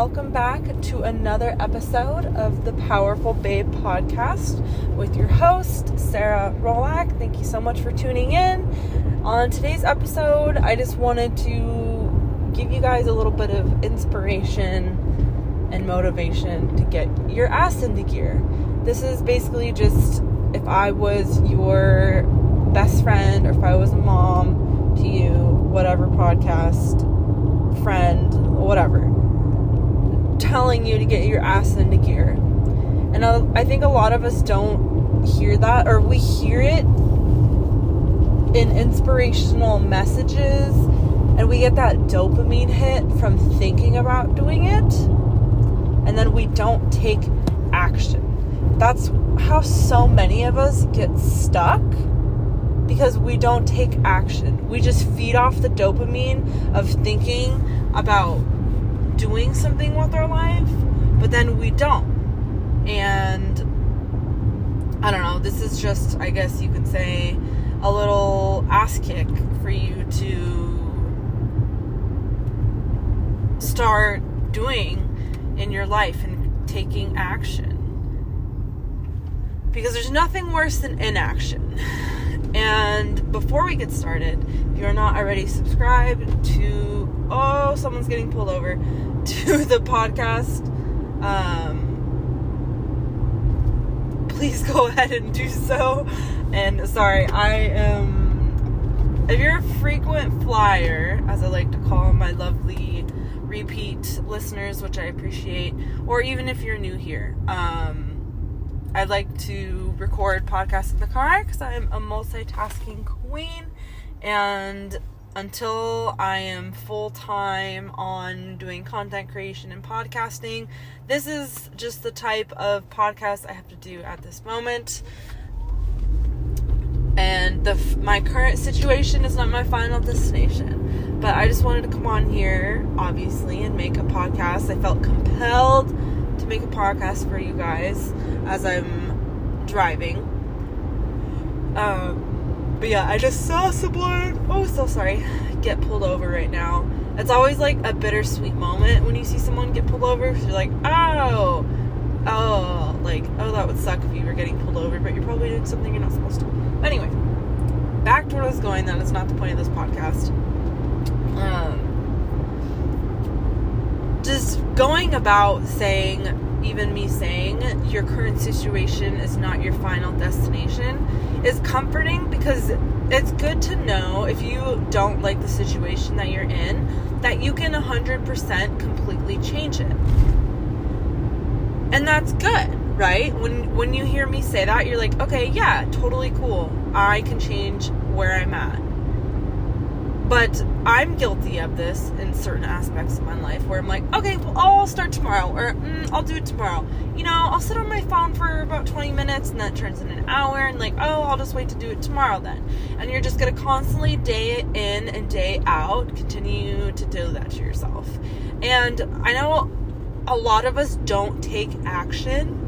welcome back to another episode of the Powerful Babe podcast with your host, Sarah Rolak. Thank you so much for tuning in. On today's episode, I just wanted to give you guys a little bit of inspiration and motivation to get your ass into gear. This is basically just if I was your best friend or if I was a mom to you, whatever podcast, friend, whatever telling you to get your ass into gear. And I think a lot of us don't hear that, or we hear it in inspirational messages, and we get that dopamine hit from thinking about doing it, and then we don't take action. That's how so many of us get stuck because we don't take action. We just feed off the dopamine of thinking about doing something with our life, but then we don't. And I don't know, this is just, I guess you could say, a little ass kick for you to start doing in your life and taking action. Because there's nothing worse than inaction. And before we get started, if you're not already subscribed to, oh, someone's getting pulled over to the podcast, um, please go ahead and do so. And sorry, I am. If you're a frequent flyer, as I like to call my lovely repeat listeners, which I appreciate, or even if you're new here, um, I'd like to record podcasts in the car because I'm a multitasking queen and until I am full time on doing content creation and podcasting. This is just the type of podcast I have to do at this moment. And the my current situation is not my final destination. But I just wanted to come on here, obviously, and make a podcast. I felt compelled to make a podcast for you guys as I'm driving. Um, but yeah, I just saw someone. Oh, so sorry. Get pulled over right now. It's always like a bittersweet moment when you see someone get pulled over. Cause you're like, oh, oh, like, oh, that would suck if you were getting pulled over, but you're probably doing something you're not supposed to. Anyway, back to where I was going. That is not the point of this podcast. Um, just going about saying even me saying your current situation is not your final destination is comforting because it's good to know if you don't like the situation that you're in that you can 100% completely change it. And that's good, right? When when you hear me say that, you're like, "Okay, yeah, totally cool. I can change where I'm at." But I'm guilty of this in certain aspects of my life where I'm like, okay, well, I'll start tomorrow, or mm, I'll do it tomorrow. You know, I'll sit on my phone for about 20 minutes and that turns into an hour, and like, oh, I'll just wait to do it tomorrow then. And you're just gonna constantly day in and day out continue to do that to yourself. And I know a lot of us don't take action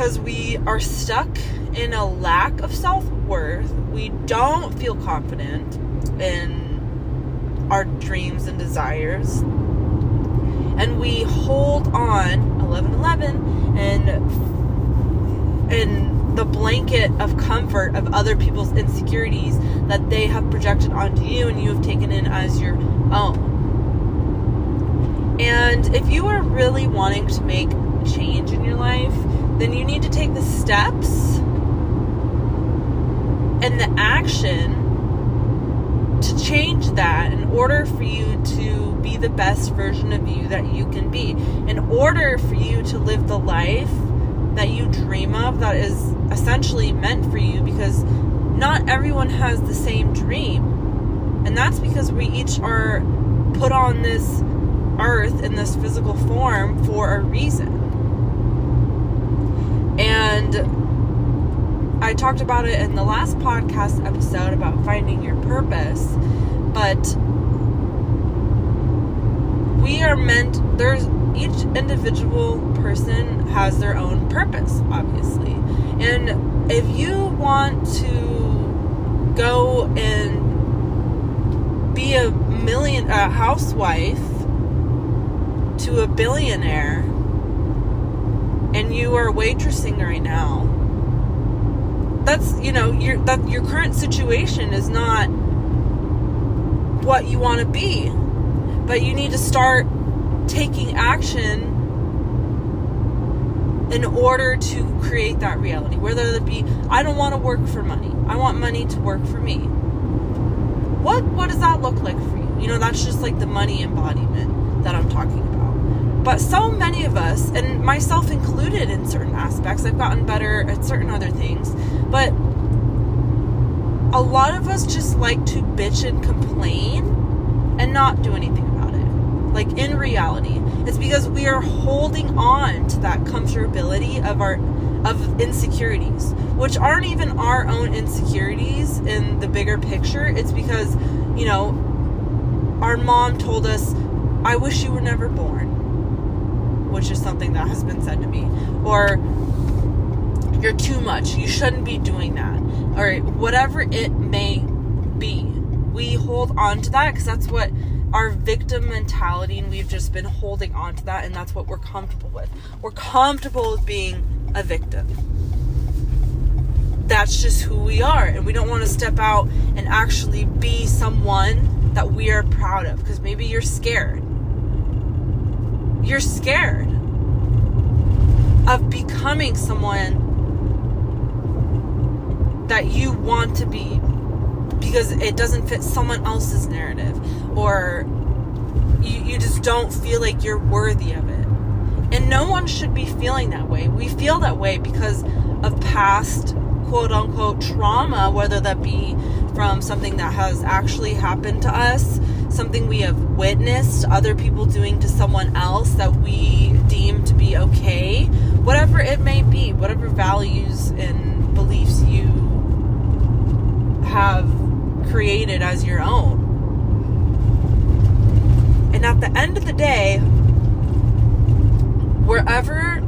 because we are stuck in a lack of self worth. We don't feel confident in our dreams and desires. And we hold on 1111 and in the blanket of comfort of other people's insecurities that they have projected onto you and you have taken in as your own. And if you are really wanting to make change in your life, then you need to take the steps and the action to change that in order for you to be the best version of you that you can be. In order for you to live the life that you dream of that is essentially meant for you because not everyone has the same dream. And that's because we each are put on this earth in this physical form for a reason. And I talked about it in the last podcast episode about finding your purpose, but we are meant, there's each individual person has their own purpose, obviously. And if you want to go and be a million a housewife to a billionaire and you are waitressing right now that's you know your that your current situation is not what you want to be but you need to start taking action in order to create that reality whether it be i don't want to work for money i want money to work for me. What what does that look like for you? You know that's just like the money embodiment that i'm talking about but so many of us, and myself included in certain aspects, I've gotten better at certain other things, but a lot of us just like to bitch and complain and not do anything about it. Like in reality, it's because we are holding on to that comfortability of our of insecurities, which aren't even our own insecurities in the bigger picture. It's because, you know, our mom told us, I wish you were never born which is something that has been said to me. Or you're too much. You shouldn't be doing that. Or whatever it may be. We hold on to that because that's what our victim mentality and we've just been holding on to that and that's what we're comfortable with. We're comfortable with being a victim. That's just who we are and we don't want to step out and actually be someone that we are proud of because maybe you're scared you're scared of becoming someone that you want to be because it doesn't fit someone else's narrative or you, you just don't feel like you're worthy of it. And no one should be feeling that way. We feel that way because of past quote unquote trauma, whether that be from something that has actually happened to us, something we have witnessed other people doing to someone else that we deem to be okay, whatever it may be, whatever values and beliefs you have created as your own. And at the end of the day, wherever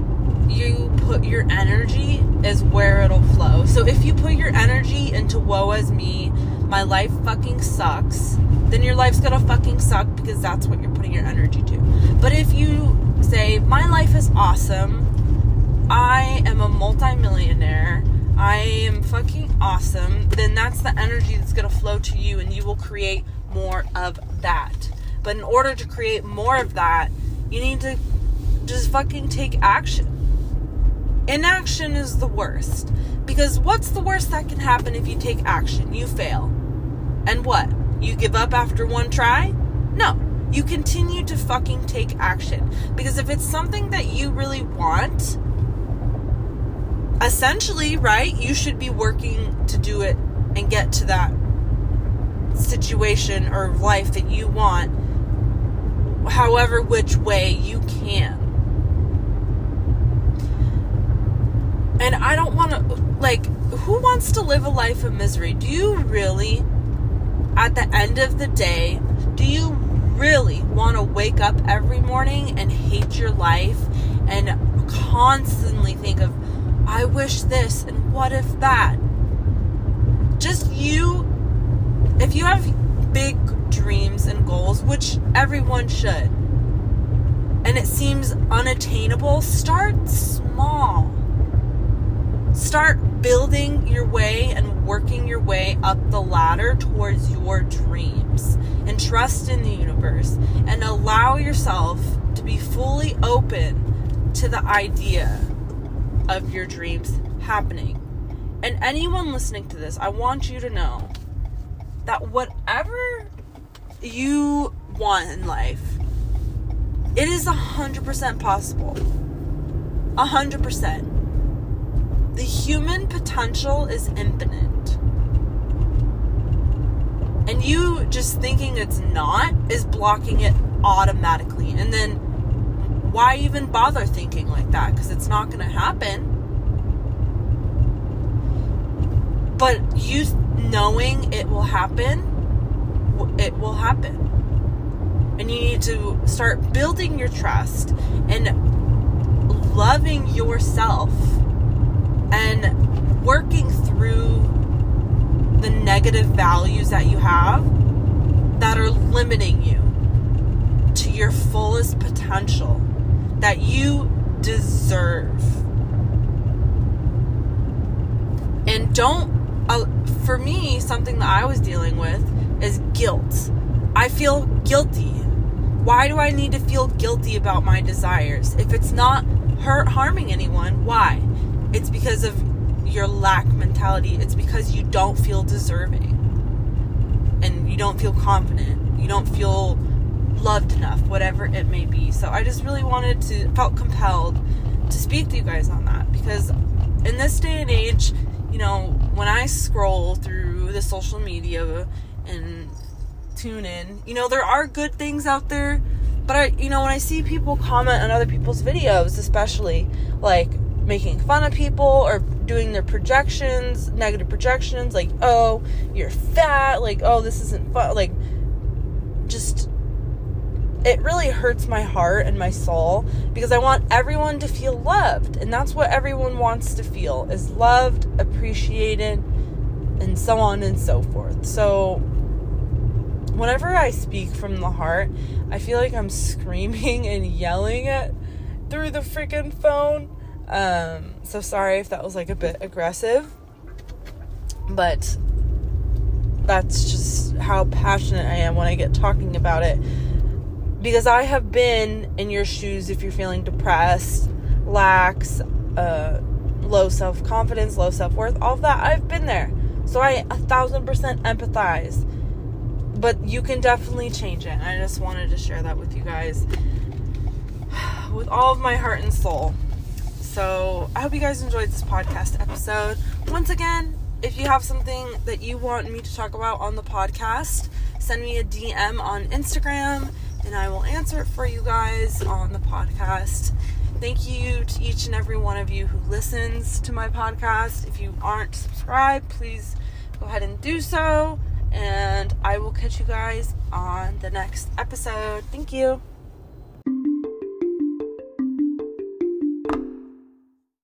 you put your energy is where it'll flow. So if you put your energy into woe as me, my life fucking sucks, then your life's gonna fucking suck because that's what you're putting your energy to. But if you say, my life is awesome, I am a multimillionaire, I am fucking awesome, then that's the energy that's gonna flow to you and you will create more of that. But in order to create more of that, you need to just fucking take action. Inaction is the worst. Because what's the worst that can happen if you take action? You fail. And what? You give up after one try? No. You continue to fucking take action. Because if it's something that you really want, essentially, right, you should be working to do it and get to that situation or life that you want, however, which way you can. And I don't want to, like, who wants to live a life of misery? Do you really, at the end of the day, do you really want to wake up every morning and hate your life and constantly think of, I wish this and what if that? Just you, if you have big dreams and goals, which everyone should, and it seems unattainable, start small start building your way and working your way up the ladder towards your dreams and trust in the universe and allow yourself to be fully open to the idea of your dreams happening. And anyone listening to this, I want you to know that whatever you want in life, it is 100% possible. 100%. The human potential is infinite. And you just thinking it's not is blocking it automatically. And then why even bother thinking like that? Because it's not going to happen. But you knowing it will happen, it will happen. And you need to start building your trust and loving yourself and working through the negative values that you have that are limiting you to your fullest potential that you deserve. And don't, uh, for me, something that I was dealing with is guilt. I feel guilty. Why do I need to feel guilty about my desires? If it's not hurt harming anyone, why? It's because of your lack mentality. It's because you don't feel deserving. And you don't feel confident. You don't feel loved enough, whatever it may be. So I just really wanted to, felt compelled to speak to you guys on that because in this day and age, you know, when I scroll through the social media and tune in, you know, there are good things out there, but I, you know, when I see people comment on other people's videos, especially like making fun of people or doing their projections, negative projections, like, oh, you're fat, like, oh, this isn't fun, like, just it really hurts my heart and my soul because I want everyone to feel loved. And that's what everyone wants to feel is loved, appreciated, and so on and so forth. So whenever I speak from the heart, I feel like I'm screaming and yelling it through the freaking phone. Um, so sorry if that was like a bit aggressive. But that's just how passionate I am when I get talking about it because I have been in your shoes if you're feeling depressed, lax, uh, low self confidence, low self worth, all of that. I've been there. So I a thousand percent empathize. But you can definitely change it. I just wanted to share that with you guys with all of my heart and soul. So I hope you guys enjoyed this podcast episode. Once again, if you have something that you want me to talk about on the podcast, send me a DM on Instagram and I will answer it for you guys on the podcast. Thank you to each and every one of you who listens to my podcast. If you aren't subscribed, please go ahead and do so. And I will catch you guys on the next episode. Thank you.